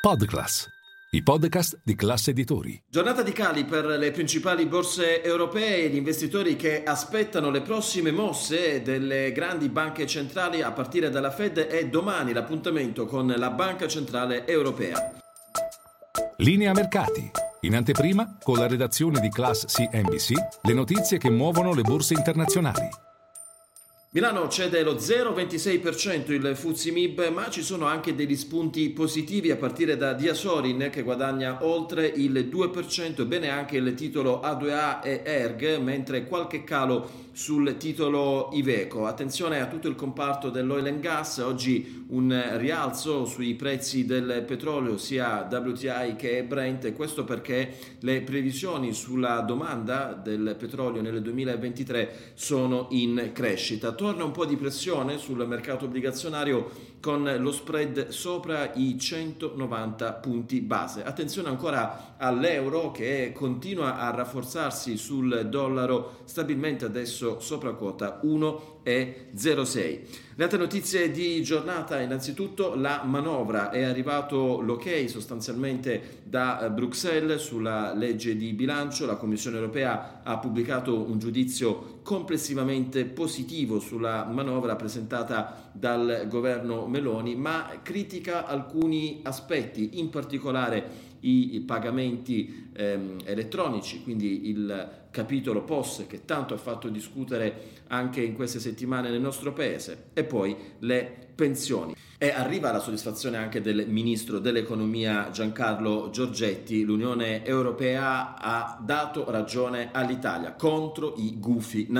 Podclass, i podcast di classe editori. Giornata di cali per le principali borse europee e gli investitori che aspettano le prossime mosse delle grandi banche centrali a partire dalla Fed e domani l'appuntamento con la Banca Centrale Europea. Linea mercati. In anteprima, con la redazione di Class CNBC, le notizie che muovono le borse internazionali. Milano cede lo 0,26% il Fuzzi Mib, ma ci sono anche degli spunti positivi a partire da Diasorin che guadagna oltre il 2%, bene anche il titolo A2A e ERG, mentre qualche calo sul titolo Iveco. Attenzione a tutto il comparto dell'oil and gas, oggi un rialzo sui prezzi del petrolio sia WTI che Brent, questo perché le previsioni sulla domanda del petrolio nel 2023 sono in crescita torna un po' di pressione sul mercato obbligazionario con lo spread sopra i 190 punti base. Attenzione ancora all'euro che continua a rafforzarsi sul dollaro stabilmente adesso sopra quota 1,06. Le altre notizie di giornata, innanzitutto la manovra, è arrivato l'ok sostanzialmente da eh, Bruxelles sulla legge di bilancio, la Commissione europea ha pubblicato un giudizio complessivamente positivo sulla manovra presentata dal governo Meloni, ma critica alcuni aspetti, in particolare i pagamenti ehm, elettronici, quindi il capitolo POS che tanto ha fatto discutere anche in queste settimane nel nostro paese e poi le pensioni. E arriva la soddisfazione anche del ministro dell'economia Giancarlo Giorgetti. L'Unione Europea ha dato ragione all'Italia contro i gufi nazionali.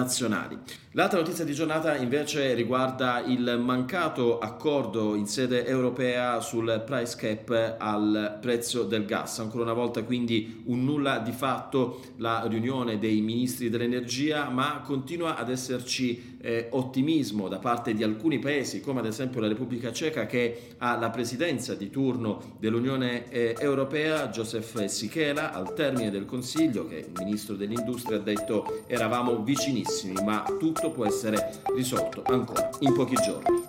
L'altra notizia di giornata invece riguarda il mancato accordo in sede europea sul price cap al prezzo del gas. Ancora una volta quindi un nulla di fatto la riunione dei ministri dell'energia, ma continua ad esserci eh, ottimismo da parte di alcuni paesi come ad esempio la Repubblica Ceca che ha la presidenza di turno dell'Unione eh, Europea, Joseph Sichela, al termine del Consiglio, che il Ministro dell'Industria ha detto eravamo vicinissimi, ma tutto può essere risolto ancora in pochi giorni.